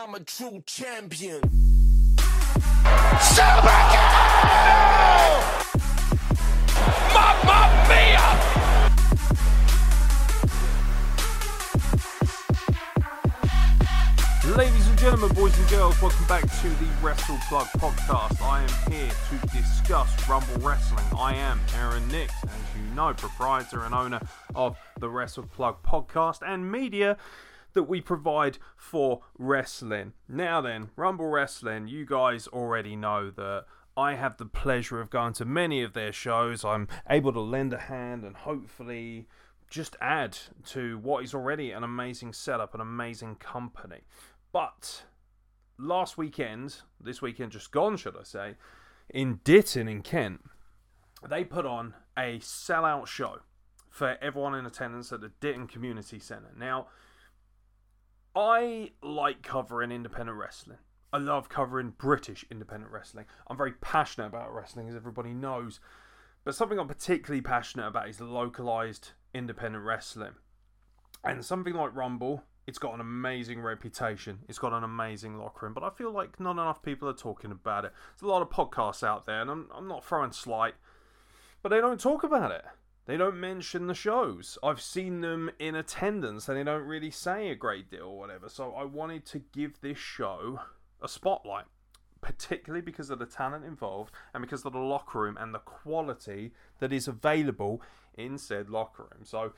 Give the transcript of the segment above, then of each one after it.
I'm a true champion. Super! Mamma mia! Ladies and gentlemen, boys and girls, welcome back to the Wrestle Plug podcast. I am here to discuss Rumble Wrestling. I am Aaron Nix, as you know, proprietor and owner of the Wrestle Plug podcast and media that we provide for wrestling. Now then, Rumble Wrestling, you guys already know that I have the pleasure of going to many of their shows. I'm able to lend a hand and hopefully just add to what is already an amazing setup, an amazing company. But last weekend, this weekend just gone, should I say, in Ditton in Kent, they put on a sellout show for everyone in attendance at the Ditton Community Centre. Now, I like covering independent wrestling. I love covering British independent wrestling. I'm very passionate about wrestling, as everybody knows. But something I'm particularly passionate about is localized independent wrestling. And something like Rumble, it's got an amazing reputation. It's got an amazing locker room. But I feel like not enough people are talking about it. There's a lot of podcasts out there, and I'm, I'm not throwing slight, but they don't talk about it. They don't mention the shows. I've seen them in attendance, and they don't really say a great deal or whatever. So I wanted to give this show a spotlight particularly because of the talent involved and because of the locker room and the quality that is available in said locker room. So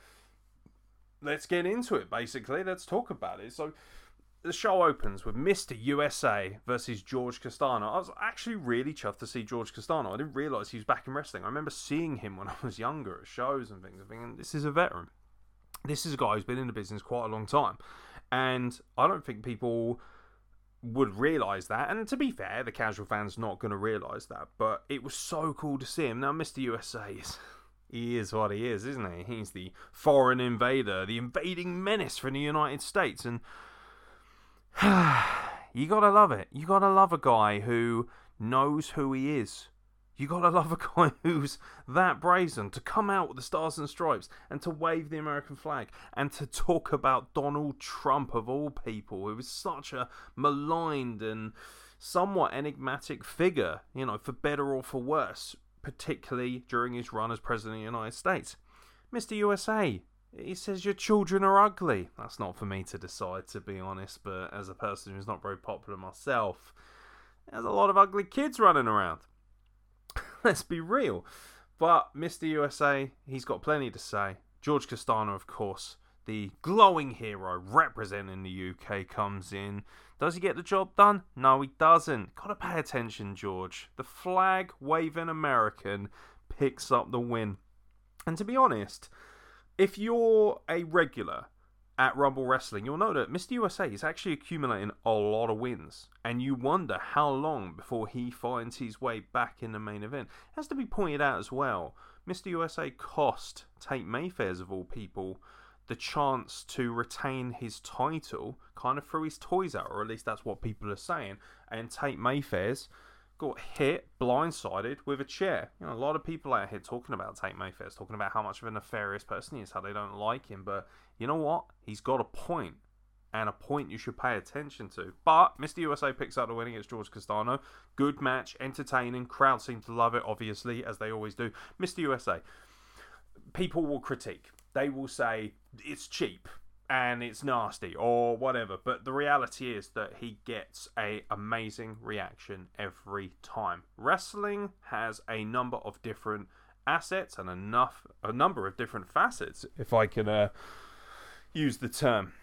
let's get into it basically. Let's talk about it. So the show opens with Mr. USA versus George Castano. I was actually really chuffed to see George Castano. I didn't realise he was back in wrestling. I remember seeing him when I was younger at shows and things. and thinking, this is a veteran. This is a guy who's been in the business quite a long time. And I don't think people would realise that. And to be fair, the casual fan's not going to realise that. But it was so cool to see him. Now, Mr. USA is. He is what he is, isn't he? He's the foreign invader, the invading menace from the United States. And you gotta love it. You gotta love a guy who knows who he is. You gotta love a guy who's that brazen to come out with the stars and stripes and to wave the American flag and to talk about Donald Trump of all people, who is such a maligned and somewhat enigmatic figure, you know, for better or for worse, particularly during his run as President of the United States. Mr. USA, he says your children are ugly. That's not for me to decide, to be honest, but as a person who's not very popular myself, there's a lot of ugly kids running around. Let's be real. But Mr. USA, he's got plenty to say. George Castano, of course, the glowing hero representing the UK, comes in. Does he get the job done? No, he doesn't. Gotta pay attention, George. The flag waving American picks up the win. And to be honest, if you're a regular at Rumble Wrestling, you'll know that Mr. USA is actually accumulating a lot of wins. And you wonder how long before he finds his way back in the main event. It has to be pointed out as well. Mr. USA cost Tate Mayfairs, of all people, the chance to retain his title kind of threw his toys out, or at least that's what people are saying. And Tate Mayfairs got hit blindsided with a chair. You know, a lot of people out here talking about Tate Mayfairs, talking about how much of a nefarious person he is, how they don't like him. But you know what? He's got a point, and a point you should pay attention to. But Mr. USA picks up the win against George Castano. Good match, entertaining. Crowd seem to love it, obviously, as they always do. Mr. USA, people will critique. They will say it's cheap and it's nasty or whatever. But the reality is that he gets a amazing reaction every time. Wrestling has a number of different assets and enough a number of different facets, if I can uh, use the term.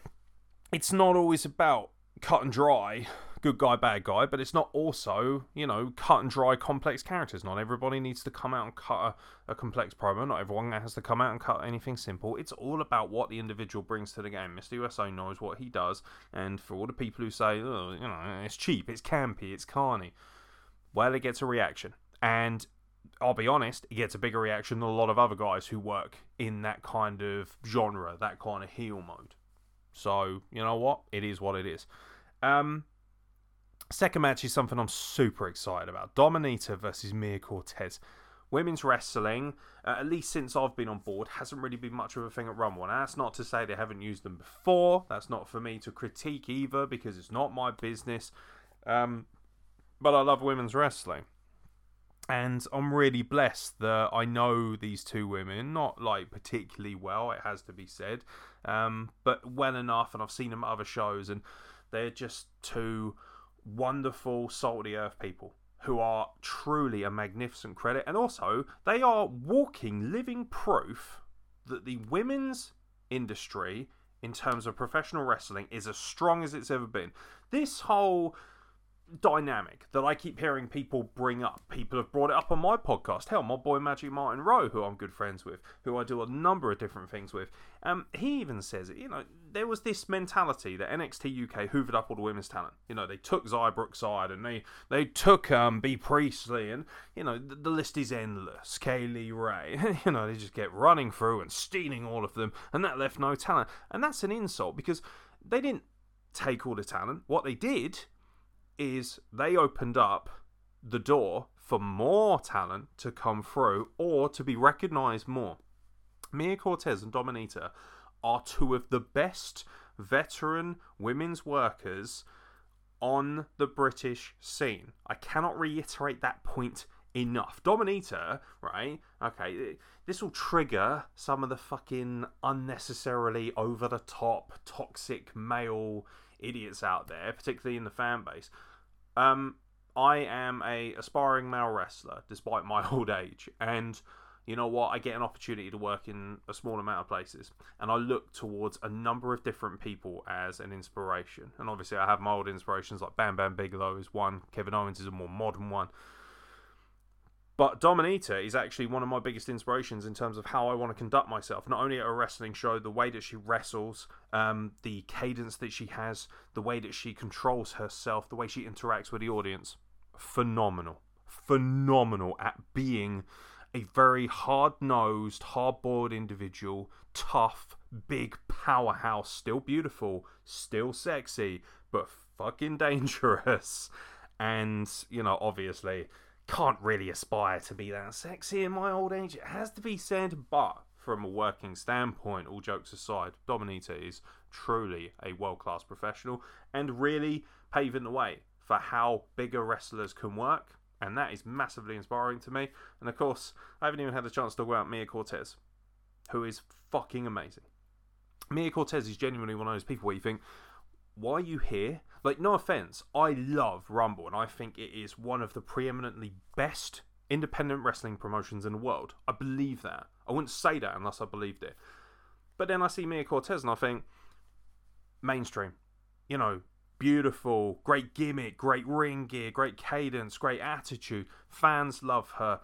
It's not always about cut and dry good guy, bad guy, but it's not also, you know, cut and dry complex characters. Not everybody needs to come out and cut a, a, complex promo. Not everyone has to come out and cut anything simple. It's all about what the individual brings to the game. Mr. USA knows what he does, and for all the people who say, oh, you know, it's cheap, it's campy, it's carny, well, it gets a reaction. And I'll be honest, it gets a bigger reaction than a lot of other guys who work in that kind of genre, that kind of heel mode. So, you know what? It is what it is. Um, Second match is something I'm super excited about. Dominita versus Mia Cortez. women's wrestling, uh, at least since I've been on board, hasn't really been much of a thing at Rumble. And that's not to say they haven't used them before. That's not for me to critique either because it's not my business. Um, but I love women's wrestling. And I'm really blessed that I know these two women, not like particularly well, it has to be said, um, but well enough. And I've seen them at other shows, and they're just two wonderful, salt of the earth people who are truly a magnificent credit. And also, they are walking, living proof that the women's industry, in terms of professional wrestling, is as strong as it's ever been. This whole dynamic that I keep hearing people bring up. People have brought it up on my podcast. Hell, my boy Magic Martin Rowe, who I'm good friends with, who I do a number of different things with, um, he even says, it. you know, there was this mentality that NXT UK hoovered up all the women's talent. You know, they took Xia Brookside and they they took um, Bea Priestley, and you know the, the list is endless. Kay Lee Ray, you know, they just get running through and stealing all of them, and that left no talent. And that's an insult because they didn't take all the talent. What they did is they opened up the door for more talent to come through or to be recognized more. Mia Cortez and Dominita are two of the best veteran women's workers on the British scene. I cannot reiterate that point enough. Dominita, right? Okay, this will trigger some of the fucking unnecessarily over the top, toxic male idiots out there, particularly in the fan base. Um, I am a aspiring male wrestler, despite my old age, and you know what? I get an opportunity to work in a small amount of places, and I look towards a number of different people as an inspiration. And obviously, I have my old inspirations like Bam Bam Bigelow is one, Kevin Owens is a more modern one. But Dominita is actually one of my biggest inspirations in terms of how I want to conduct myself. Not only at a wrestling show, the way that she wrestles, um, the cadence that she has, the way that she controls herself, the way she interacts with the audience. Phenomenal. Phenomenal at being a very hard nosed, hard boiled individual, tough, big powerhouse, still beautiful, still sexy, but fucking dangerous. And, you know, obviously can't really aspire to be that sexy in my old age. It has to be said, but from a working standpoint, all jokes aside, Dominita is truly a world class professional and really paving the way for how bigger wrestlers can work. And that is massively inspiring to me. And of course, I haven't even had the chance to talk about Mia Cortez, who is fucking amazing. Mia Cortez is genuinely one of those people where you think, why are you here? Like, no offense, I love Rumble, and I think it is one of the preeminently best independent wrestling promotions in the world. I believe that. I wouldn't say that unless I believed it. But then I see Mia Cortez and I think, mainstream. You know, beautiful, great gimmick, great ring gear, great cadence, great attitude. Fans love her.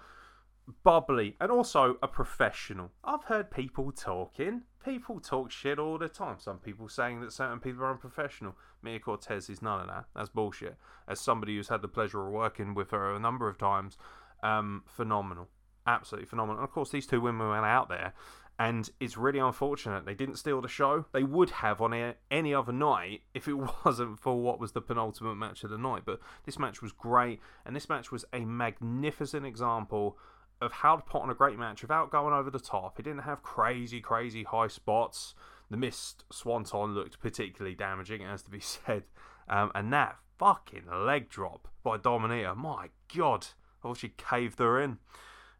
Bubbly, and also a professional. I've heard people talking people talk shit all the time. Some people saying that certain people are unprofessional. Mia Cortez is none of that. That's bullshit. As somebody who's had the pleasure of working with her a number of times, um, phenomenal. Absolutely phenomenal. And of course, these two women went out there, and it's really unfortunate they didn't steal the show. They would have on any other night if it wasn't for what was the penultimate match of the night. But this match was great, and this match was a magnificent example of how to put on a great match without going over the top. It didn't have crazy, crazy high spots. The missed swanton looked particularly damaging, it has to be said. Um, and that fucking leg drop by Dominita, my god, I thought she caved her in.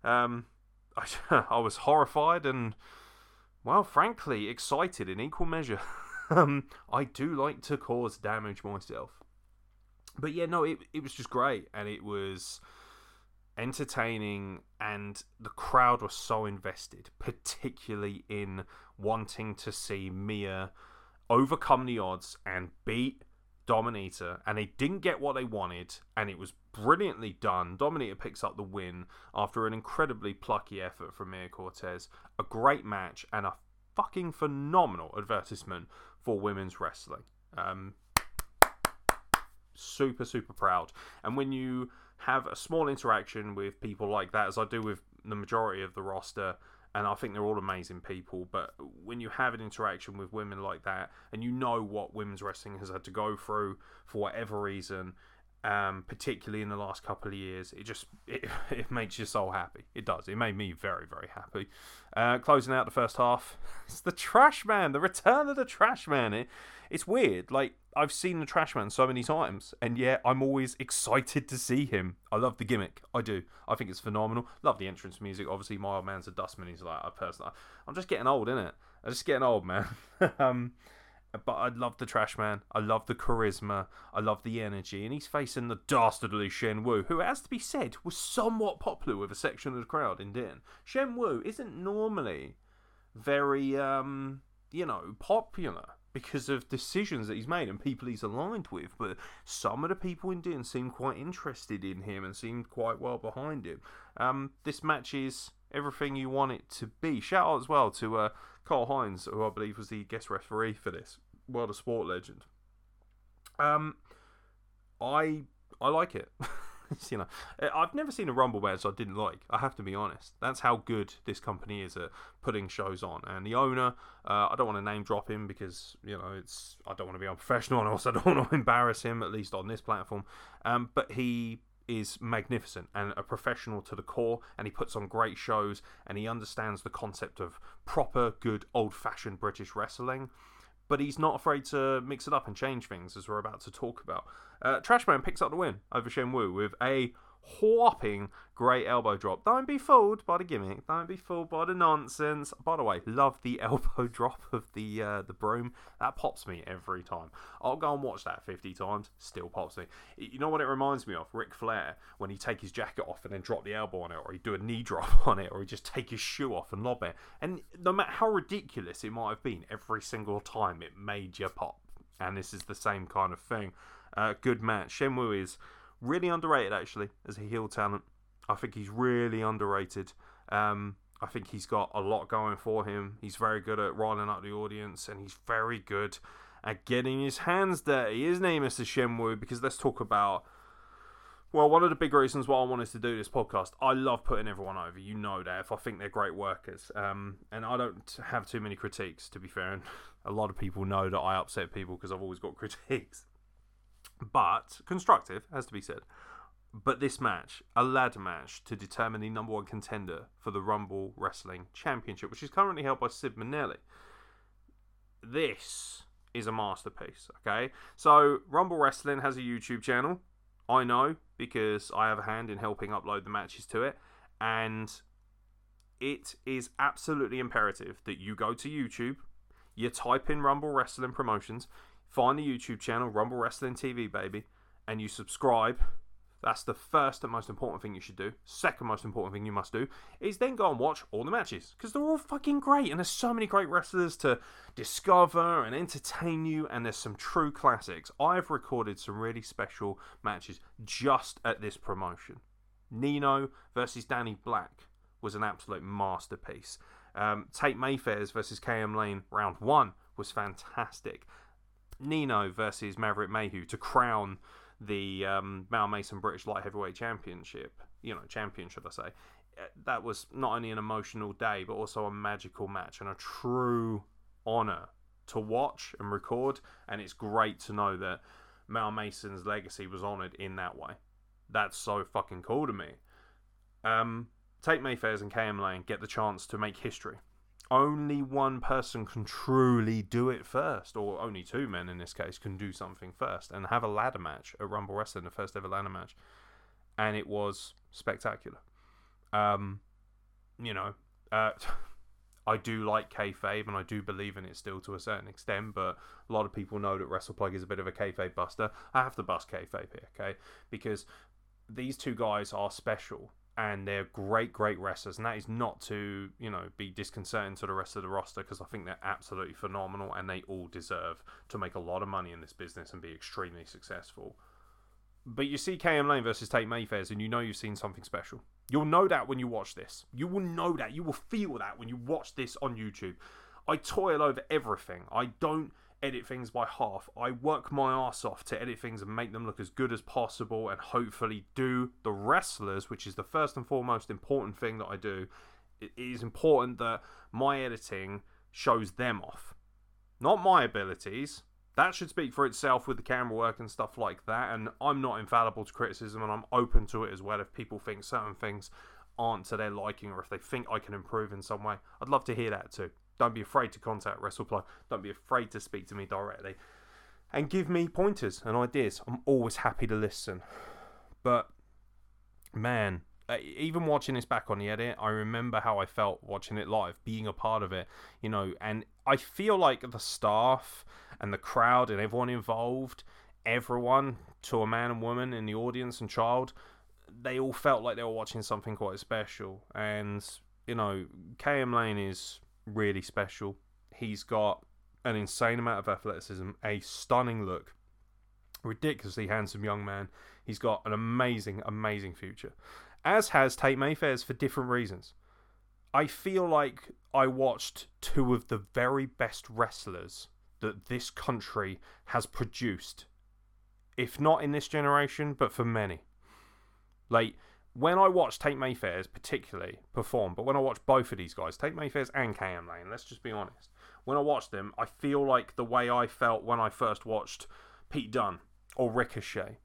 Um, I, I was horrified and, well, frankly, excited in equal measure. um, I do like to cause damage myself. But yeah, no, it, it was just great. And it was entertaining and the crowd was so invested, particularly in wanting to see Mia overcome the odds and beat Dominita, and they didn't get what they wanted, and it was brilliantly done. Dominita picks up the win after an incredibly plucky effort from Mia Cortez. A great match and a fucking phenomenal advertisement for women's wrestling. Um, super, super proud. And when you have a small interaction with people like that, as I do with the majority of the roster, and I think they're all amazing people. But when you have an interaction with women like that, and you know what women's wrestling has had to go through for whatever reason, um, particularly in the last couple of years. It just it, it makes your soul happy. It does. It made me very very happy. Uh, closing out the first half, it's the Trash Man, the return of the Trash Man. It, it's weird. Like I've seen the Trash Man so many times, and yet I'm always excited to see him. I love the gimmick. I do. I think it's phenomenal. Love the entrance music. Obviously, my old man's a dustman. He's like a person. I'm just getting old, innit? I'm just getting old, man. um, but I love the Trash Man. I love the charisma. I love the energy. And he's facing the dastardly Shen Wu, who, has to be said, was somewhat popular with a section of the crowd in Din. Shen Wu isn't normally very, um, you know, popular because of decisions that he's made and people he's aligned with. But some of the people in Din seem quite interested in him and seem quite well behind him. Um, this match is everything you want it to be. Shout out as well to uh, Carl Hines, who I believe was the guest referee for this. World of Sport legend. Um, I I like it. you know, I've never seen a Rumble match I didn't like. I have to be honest. That's how good this company is at putting shows on. And the owner, uh, I don't want to name drop him because you know it's I don't want to be unprofessional, and also I don't want to embarrass him at least on this platform. Um, but he is magnificent and a professional to the core and he puts on great shows and he understands the concept of proper good old-fashioned british wrestling but he's not afraid to mix it up and change things, as we're about to talk about. Uh, Trashman picks up the win over Shen Wu with a whopping great elbow drop. Don't be fooled by the gimmick. Don't be fooled by the nonsense. By the way, love the elbow drop of the uh, the broom. That pops me every time. I'll go and watch that 50 times. Still pops me. You know what it reminds me of? Ric Flair when he take his jacket off and then drop the elbow on it, or he do a knee drop on it, or he just take his shoe off and lob it. And no matter how ridiculous it might have been, every single time it made you pop. And this is the same kind of thing. Uh, good match. Shen Wu is really underrated actually as a heel talent. I think he's really underrated. Um, I think he's got a lot going for him. He's very good at riling up the audience, and he's very good at getting his hands dirty, isn't he, Mr. Shen Wu? Because let's talk about. Well, one of the big reasons why I wanted to do this podcast, I love putting everyone over. You know that if I think they're great workers, um, and I don't have too many critiques. To be fair, and a lot of people know that I upset people because I've always got critiques but constructive, has to be said. But this match, a ladder match to determine the number one contender for the Rumble Wrestling Championship, which is currently held by Sid Manelli. This is a masterpiece, okay? So, Rumble Wrestling has a YouTube channel. I know because I have a hand in helping upload the matches to it. And it is absolutely imperative that you go to YouTube, you type in Rumble Wrestling Promotions, find the YouTube channel, Rumble Wrestling TV, baby, and you subscribe. That's the first and most important thing you should do. Second most important thing you must do is then go and watch all the matches because they're all fucking great and there's so many great wrestlers to discover and entertain you and there's some true classics. I've recorded some really special matches just at this promotion. Nino versus Danny Black was an absolute masterpiece. Um, Tate Mayfairs versus KM Lane round one was fantastic. Nino versus Maverick Mayhew to crown the um, Mal Mason British Light Heavyweight Championship, you know, champion, should I say. Uh, that was not only an emotional day, but also a magical match and a true honour to watch and record. And it's great to know that Mal Mason's legacy was honoured in that way. That's so fucking cool to me. Um, Tate Mayfairs and KM Lane get the chance to make history only one person can truly do it first, or only two men in this case can do something first and have a ladder match at Rumble Wrestling, the first ever ladder match, and it was spectacular. Um, you know, uh, I do like kayfabe and I do believe in it still to a certain extent, but a lot of people know that WrestlePlug is a bit of a kayfabe buster. I have to bust kayfabe here, okay? Because these two guys are special and they're great, great wrestlers. And that is not to, you know, be disconcerting to the rest of the roster because I think they're absolutely phenomenal and they all deserve to make a lot of money in this business and be extremely successful. But you see KM Lane versus Tate Mayfairs and you know you've seen something special. You'll know that when you watch this. You will know that. You will feel that when you watch this on YouTube. I toil over everything. I don't edit things by half. I work my ass off to edit things and make them look as good as possible and hopefully do the wrestlers, which is the first and foremost important thing that I do. It is important that my editing shows them off. Not my abilities, That should speak for itself with the camera work and stuff like that. And I'm not infallible to criticism, and I'm open to it as well. If people think certain things aren't to their liking, or if they think I can improve in some way, I'd love to hear that too. Don't be afraid to contact WrestlePlug. Don't be afraid to speak to me directly, and give me pointers and ideas. I'm always happy to listen. But man, uh, even watching this back on the edit, I remember how I felt watching it live, being a part of it, you know, and I feel like the staff and the crowd and everyone involved, everyone, to a man and woman in the audience and child, they all felt like they were watching something quite special. And, you know, KM Lane is really special. He's got an insane amount of athleticism, a stunning look, ridiculously handsome young man. He's got an amazing, amazing future as has Tate Mayfairs for different reasons. I feel like I watched two of the very best wrestlers that this country has produced. If not in this generation, but for many. Like, when I watch Tate Mayfairs particularly perform, but when I watch both of these guys, Tate Mayfairs and KM Lane, let's just be honest. When I watch them, I feel like the way I felt when I first watched Pete Dunne or Ricochet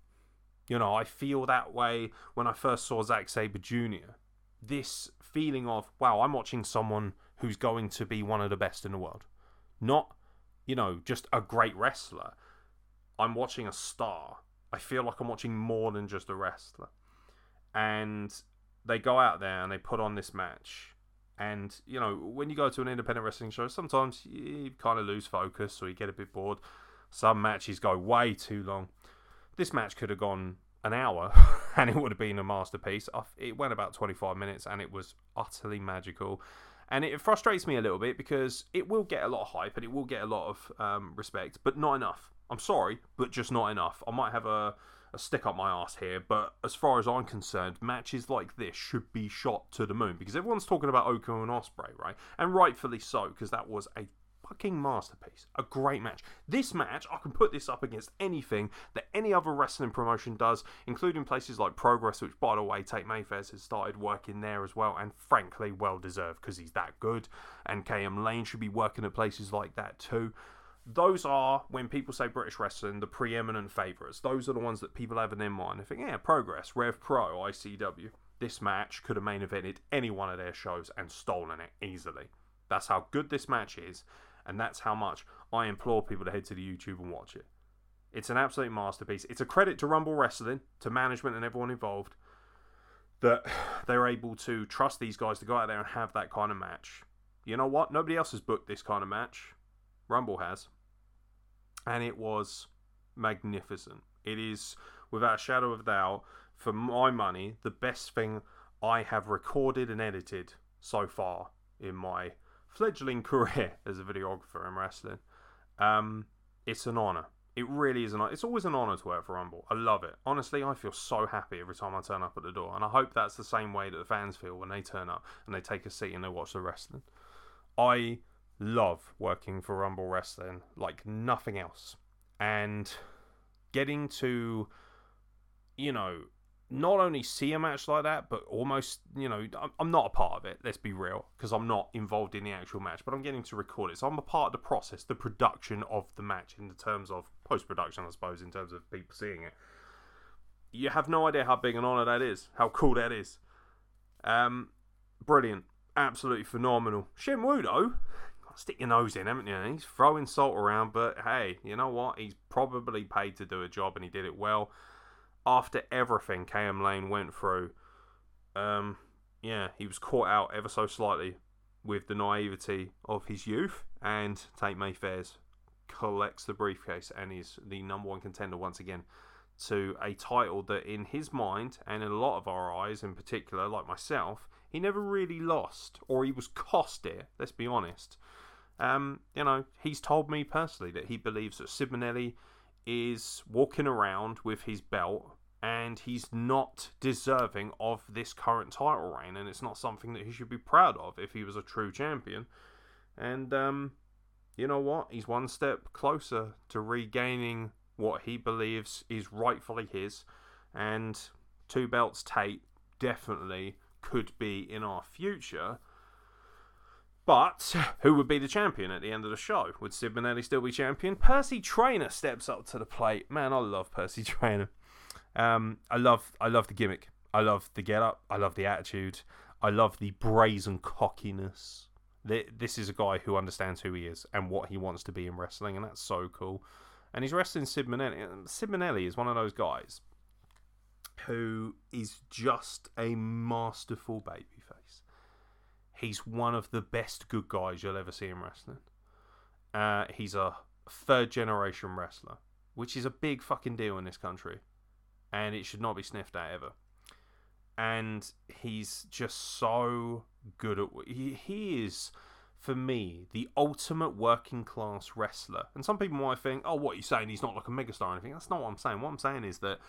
you know, I feel that way when I first saw Zack Sabre Jr. This feeling of, wow, I'm watching someone who's going to be one of the best in the world. Not, you know, just a great wrestler. I'm watching a star. I feel like I'm watching more than just a wrestler. And they go out there and they put on this match. And, you know, when you go to an independent wrestling show, sometimes you kind of lose focus or you get a bit bored. Some matches go way too long. This match could have gone an hour and it would have been a masterpiece. It went about 25 minutes and it was utterly magical. And it frustrates me a little bit because it will get a lot of hype and it will get a lot of um, respect, but not enough. I'm sorry, but just not enough. I might have a, a stick up my ass here, but as far as I'm concerned, matches like this should be shot to the moon because everyone's talking about Oku and Ospreay, right? And rightfully so, because that was a fucking masterpiece. A great match. This match, I can put this up against anything that any other wrestling promotion does, including places like Progress, which, by the way, Tate Mayfair has started working there as well, and frankly, well deserved because he's that good. And KM Lane should be working at places like that too. Those are, when people say British wrestling, the preeminent favourites. Those are the ones that people have in their mind. They think, yeah, Progress, Rev Pro, ICW. This match could have main evented any one of their shows and stolen it easily. That's how good this match is and that's how much I implore people to head to the YouTube and watch it. It's an absolute masterpiece. It's a credit to Rumble Wrestling, to management and everyone involved, that they're able to trust these guys to go out there and have that kind of match. You know what? Nobody else has booked this kind of match. Rumble has. And it was magnificent. It is, without a shadow of doubt, for my money, the best thing I have recorded and edited so far in my fledgling career as a videographer in wrestling. Um, it's an honor. It really is an honor. It's always an honor to work for Rumble. I love it. Honestly, I feel so happy every time I turn up at the door, and I hope that's the same way that the fans feel when they turn up and they take a seat and they watch the wrestling. I love working for Rumble Wrestling like nothing else, and getting to, you know, not only see a match like that, but almost, you know, I'm not a part of it, let's be real, because I'm not involved in the actual match, but I'm getting to record it. So I'm a part of the process, the production of the match in the terms of post production, I suppose, in terms of people seeing it. You have no idea how big an honor that is, how cool that is. Um, brilliant, absolutely phenomenal. Shen Wu, though, stick your nose in, haven't you? He's throwing salt around, but hey, you know what? He's probably paid to do a job and he did it well after everything KM Lane went through, um, yeah, he was caught out ever so slightly with the naivety of his youth, and Tate Mayfairs collects the briefcase and is the number one contender once again to a title that, in his mind and in a lot of our eyes, in particular, like myself, he never really lost, or he was cost it. Let's be honest. Um, you know, he's told me personally that he believes that Sid Manelli is walking around with his belt and he's not deserving of this current title reign, and it's not something that he should be proud of if he was a true champion. And um, you know what? He's one step closer to regaining what he believes is rightfully his, and two belts Tate definitely could be in our future. But who would be the champion at the end of the show? Would Sid Manelli still be champion? Percy Trainer steps up to the plate. Man, I love Percy Trainer. Um, I love, I love the gimmick. I love the get up. I love the attitude. I love the brazen cockiness. This is a guy who understands who he is and what he wants to be in wrestling, and that's so cool. And he's wrestling Sid Manelli. Sid Manelli is one of those guys who is just a masterful babyface. He's one of the best good guys you'll ever see in wrestling. Uh, he's a third generation wrestler, which is a big fucking deal in this country, and it should not be sniffed at ever. And he's just so good at he, he is for me the ultimate working class wrestler. And some people might think, "Oh, what are you saying? He's not like a megastar or anything." That's not what I'm saying. What I'm saying is that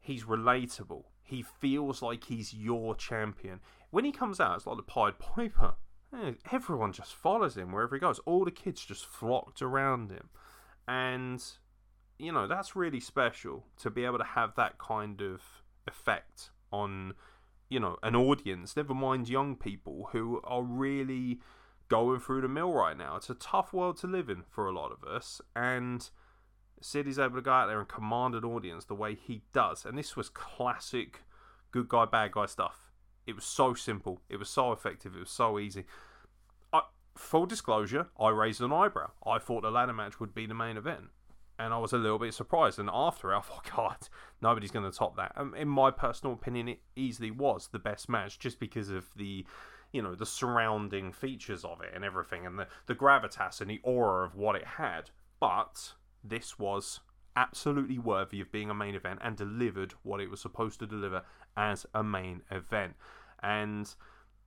he's relatable. He feels like he's your champion. When he comes out, it's like the Pied Piper. Eh, everyone just follows him wherever he goes. All the kids just flocked around him. And, you know, that's really special to be able to have that kind of effect on, you know, an audience, never mind young people who are really going through the mill right now. It's a tough world to live in for a lot of us. And Sid is able to go out there and command an audience the way he does. And this was classic good guy, bad guy stuff. It was so simple. It was so effective. It was so easy. I, full disclosure, I raised an eyebrow. I thought the ladder match would be the main event. And I was a little bit surprised. And after I thought, God, nobody's going to top that. Um, in my personal opinion, it easily was the best match just because of the you know the surrounding features of it and everything and the, the gravitas and the aura of what it had but this was absolutely worthy of being a main event and delivered what it was supposed to deliver as a main event. And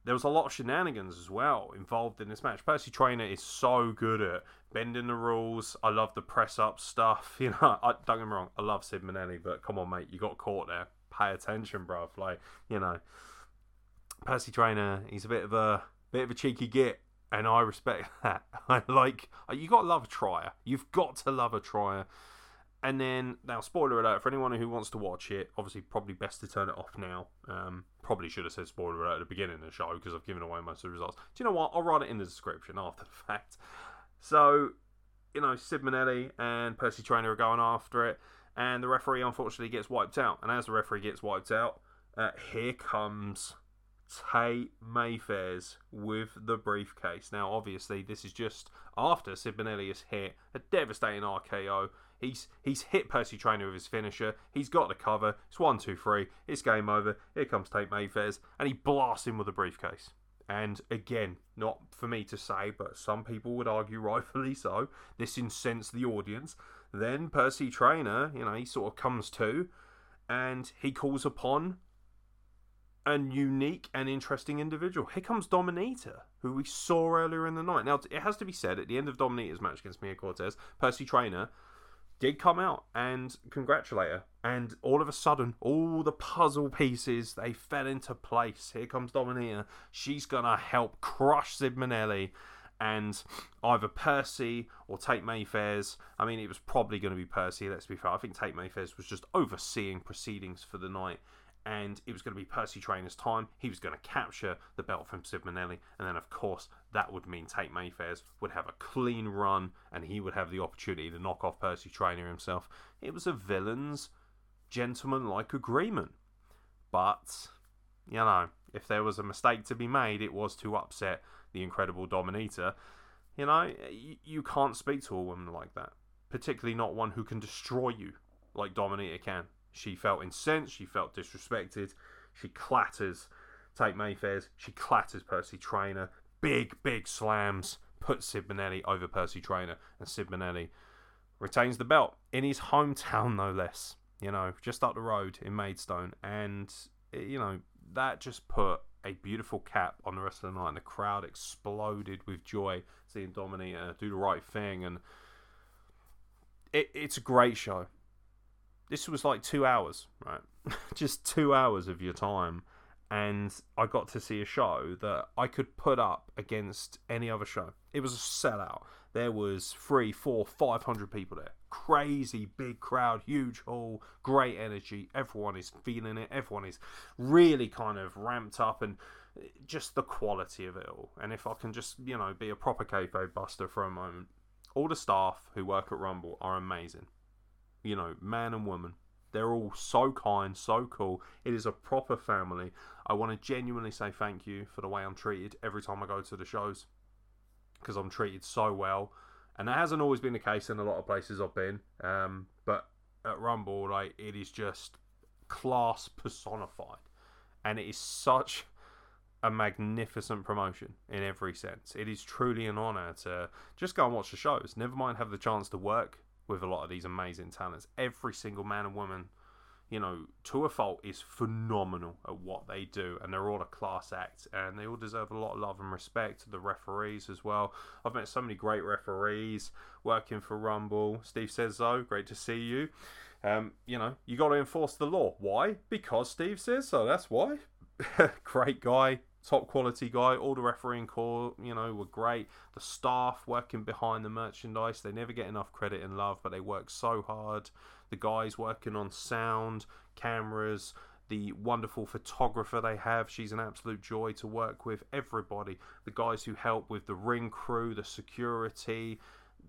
there was a lot of shenanigans as well involved in this match. Percy Trainer is so good at bending the rules. I love the press up stuff. You know, I, don't get me wrong, I love Sid Manelli, but come on, mate, you got caught there. Pay attention, bruv. Like, you know, Percy Trainer, he's a bit of a bit of a cheeky git, and I respect that. I like you got to love a trier. You've got to love a trier. And then now, spoiler alert for anyone who wants to watch it. Obviously, probably best to turn it off now. Um, probably should have said spoiler alert at the beginning of the show because I've given away most of the results. Do you know what? I'll write it in the description after the fact. So, you know, Sid Manelli and Percy Trainer are going after it, and the referee unfortunately gets wiped out. And as the referee gets wiped out, uh, here comes Tate Mayfairs with the briefcase. Now, obviously, this is just after Sid Manelli has hit a devastating RKO. He's he's hit Percy Trainer with his finisher. He's got the cover. It's one, two, three. It's game over. Here comes Tate Mayfairs, and he blasts him with a briefcase. And again, not for me to say, but some people would argue rightfully so. This incensed the audience. Then Percy Trainer, you know, he sort of comes to, and he calls upon a unique and interesting individual. Here comes Dominita, who we saw earlier in the night. Now, it has to be said, at the end of Dominita's match against Mia Cortez, Percy Trainer did come out and congratulate her. And all of a sudden, all the puzzle pieces, they fell into place. Here comes Dominita. She's to help crush Sid Manelli and either Percy or Tate Mayfairs. I mean, it was probably going to be Percy, let's be fair. I think Tate Mayfairs was just overseeing proceedings for the night and it was going to be Percy Trainer's time. He was going to capture the belt from Sid Manelli, and then, of course, that would mean Tate Mayfairs would have a clean run, and he would have the opportunity to knock off Percy Trainer himself. It was a villain's gentleman-like agreement, but you know, if there was a mistake to be made, it was to upset the incredible Dominita. You know, you can't speak to a woman like that, particularly not one who can destroy you like Dominita can. She felt incensed. She felt disrespected. She clatters Tate Mayfairs. She clatters Percy Trainer. Big, big slams. Puts Sid Manelli over Percy Trainer. And Sid Manelli retains the belt in his hometown, no less. You know, just up the road in Maidstone. And, eh, you know, that just put a beautiful cap on the rest of the night. And the crowd exploded with joy seeing Dominita uh, do the right thing. And it, it's a great show this was like two hours, right? Just two hours of your time. and I got to see a show that I could put up against any other show. It was a sellout. There was three, four, five hundred people there. Crazy big crowd, huge hall, great energy. Everyone is feeling it. Everyone is really kind of ramped up and uh, just the quality of it all. And if I can just, you know, be a proper kayfabe buster for a moment, all the staff who work at Rumble are amazing. You know, man and woman. They're all so kind, so cool. It is a proper family. I want to genuinely say thank you for the way I'm treated every time I go to the shows because I'm treated so well. And that hasn't always been the case in a lot of places I've been. Um, but at Rumble, like, it is just class personified. And it is such a magnificent promotion in every sense. It is truly an honour to just go and watch the shows. Never mind have the chance to work with a lot of these amazing talents. Every single man and woman, you know, to a fault, is phenomenal at what they do, and they're all a class act, and they all deserve a lot of love and respect. The referees as well. I've met so many great referees working for Rumble. Steve says so. Great to see you. Um, you know, you got to enforce the law. Why? Because Steve says so. That's why. great guy, top quality guy. All the refereeing corps, you know, were great. The staff working behind the merchandise, they never get enough credit and love, but they work so hard. The guys working on sound, cameras, the wonderful photographer they have. She's an absolute joy to work with. Everybody, the guys who help with the ring crew, the security,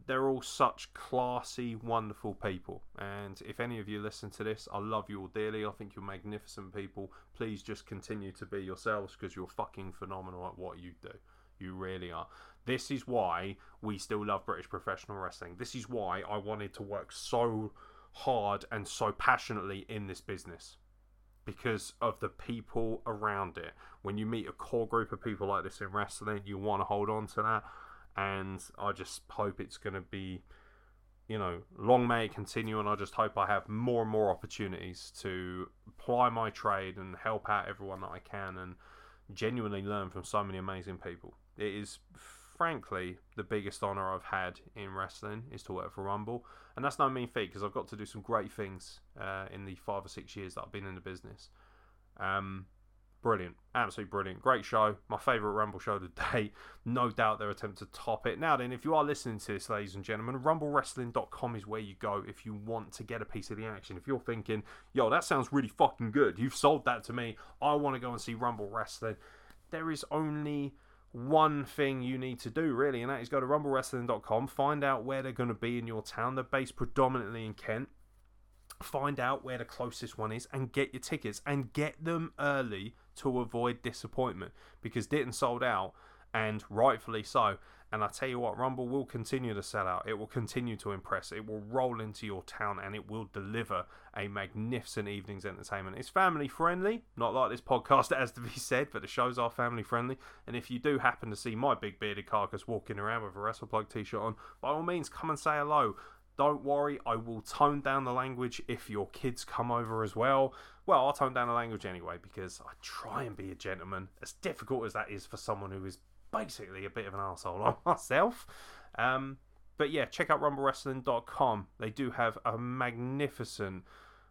they're all such classy, wonderful people. And if any of you listen to this, I love you all dearly. I think you're magnificent people. Please just continue to be yourselves because you're fucking phenomenal at what you do. You really are. This is why we still love British professional wrestling. This is why I wanted to work so hard and so passionately in this business because of the people around it. When you meet a core group of people like this in wrestling, you want to hold on to that and I just hope it's going to be, you know, long may it continue, and I just hope I have more and more opportunities to ply my trade and help out everyone that I can, and genuinely learn from so many amazing people. It is frankly the biggest honor I've had in wrestling is to work for Rumble, and that's no mean feat because I've got to do some great things uh, in the five or six years that I've been in the business. Um, Brilliant. Absolutely brilliant. Great show. My favourite Rumble show to date. No doubt they'll attempt to top it. Now, then, if you are listening to this, ladies and gentlemen, rumblewrestling.com is where you go if you want to get a piece of the action. If you're thinking, yo, that sounds really fucking good, you've sold that to me, I want to go and see Rumble Wrestling, there is only one thing you need to do, really, and that is go to rumblewrestling.com, find out where they're going to be in your town. They're based predominantly in Kent find out where the closest one is and get your tickets and get them early to avoid disappointment because Ditton sold out and rightfully so. And I tell you what, Rumble will continue to sell out. It will continue to impress. It will roll into your town and it will deliver a magnificent evening's entertainment. It's family friendly, not like this podcast has to be said, but the shows are family friendly. And if you do happen to see my big bearded carcass walking around with a WrestlePlug t shirt on, by all means, come and say hello. Don't worry, I will tone down the language if your kids come over as well. Well, I'll tone down the language anyway because I try and be a gentleman, as difficult as that is for someone who is basically a bit of an asshole on myself. Um, but yeah, check out rumblewrestling.com. They do have a magnificent,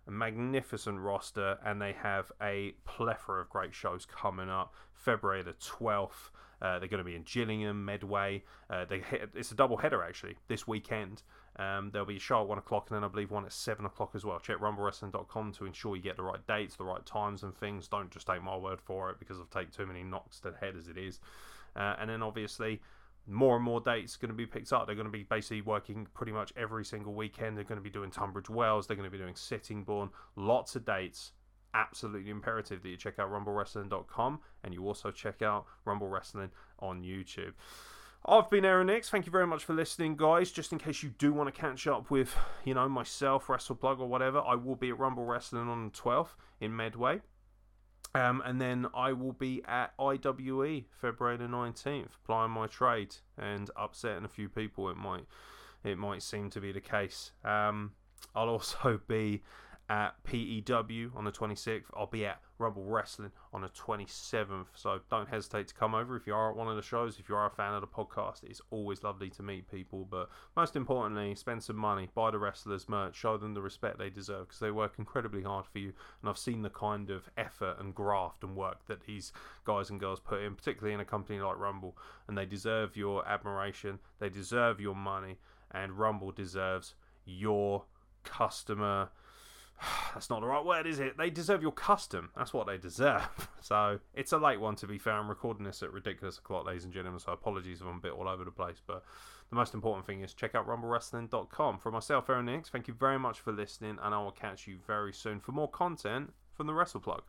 magnificent roster, and they have a plethora of great shows coming up. February the 12th, uh, they're going to be in Gillingham, Medway. Uh, they hit, it's a double header actually this weekend. Um, there'll be a show at 1 o'clock and then I believe one at 7 o'clock as well. Check rumblewrestling.com to ensure you get the right dates, the right times, and things. Don't just take my word for it because I've taken too many knocks to the head as it is. Uh, and then obviously, more and more dates going to be picked up. They're going to be basically working pretty much every single weekend. They're going to be doing Tunbridge Wells. They're going to be doing Sittingbourne. Lots of dates. Absolutely imperative that you check out rumblewrestling.com and you also check out Rumble Wrestling on YouTube. I've been Aaron Nix. Thank you very much for listening, guys. Just in case you do want to catch up with, you know, myself, WrestlePlug, or whatever, I will be at Rumble Wrestling on the 12th in Medway. Um, and then I will be at IWE February the 19th, plying my trade and upsetting a few people. It might, it might seem to be the case. Um, I'll also be at PEW on the 26th. I'll be at Rumble Wrestling on the 27th. So don't hesitate to come over if you are at one of the shows. If you are a fan of the podcast, it's always lovely to meet people. But most importantly, spend some money, buy the wrestlers' merch, show them the respect they deserve because they work incredibly hard for you. And I've seen the kind of effort and graft and work that these guys and girls put in, particularly in a company like Rumble. And they deserve your admiration, they deserve your money, and Rumble deserves your customer that's not the right word, is it? They deserve your custom. That's what they deserve. So it's a late one, to be fair. I'm recording this at ridiculous o'clock, ladies and gentlemen. So apologies if I'm a bit all over the place. But the most important thing is check out rumblewrestling.com. For myself, Aaron Nix, thank you very much for listening, and I will catch you very soon for more content from the Wrestle Plug.